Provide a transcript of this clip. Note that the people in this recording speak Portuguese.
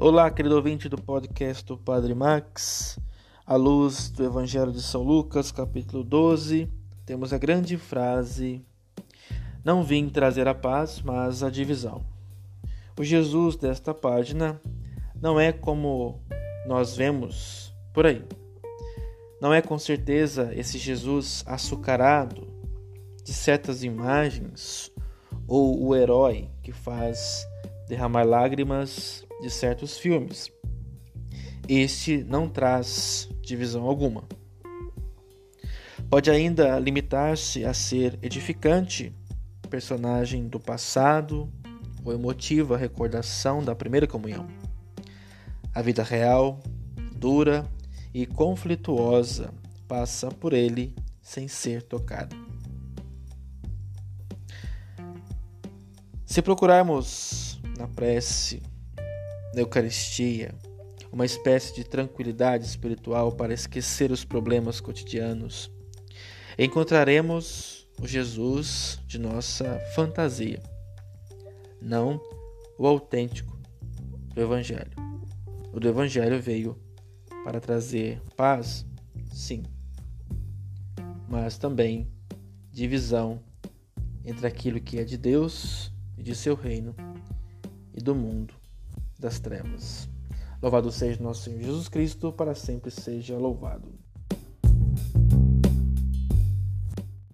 Olá, querido ouvinte do podcast do Padre Max. À luz do Evangelho de São Lucas, capítulo 12, temos a grande frase: Não vim trazer a paz, mas a divisão. O Jesus desta página não é como nós vemos por aí. Não é com certeza esse Jesus açucarado de certas imagens ou o herói que faz derramar lágrimas de certos filmes. Este não traz divisão alguma. Pode ainda limitar-se a ser edificante, personagem do passado ou emotiva recordação da primeira comunhão. A vida real, dura e conflituosa passa por ele sem ser tocada. Se procurarmos na prece na Eucaristia, uma espécie de tranquilidade espiritual para esquecer os problemas cotidianos. Encontraremos o Jesus de nossa fantasia, não o autêntico do Evangelho. O do Evangelho veio para trazer paz, sim, mas também divisão entre aquilo que é de Deus e de seu reino e do mundo das trevas. Louvado seja nosso Senhor Jesus Cristo, para sempre seja louvado.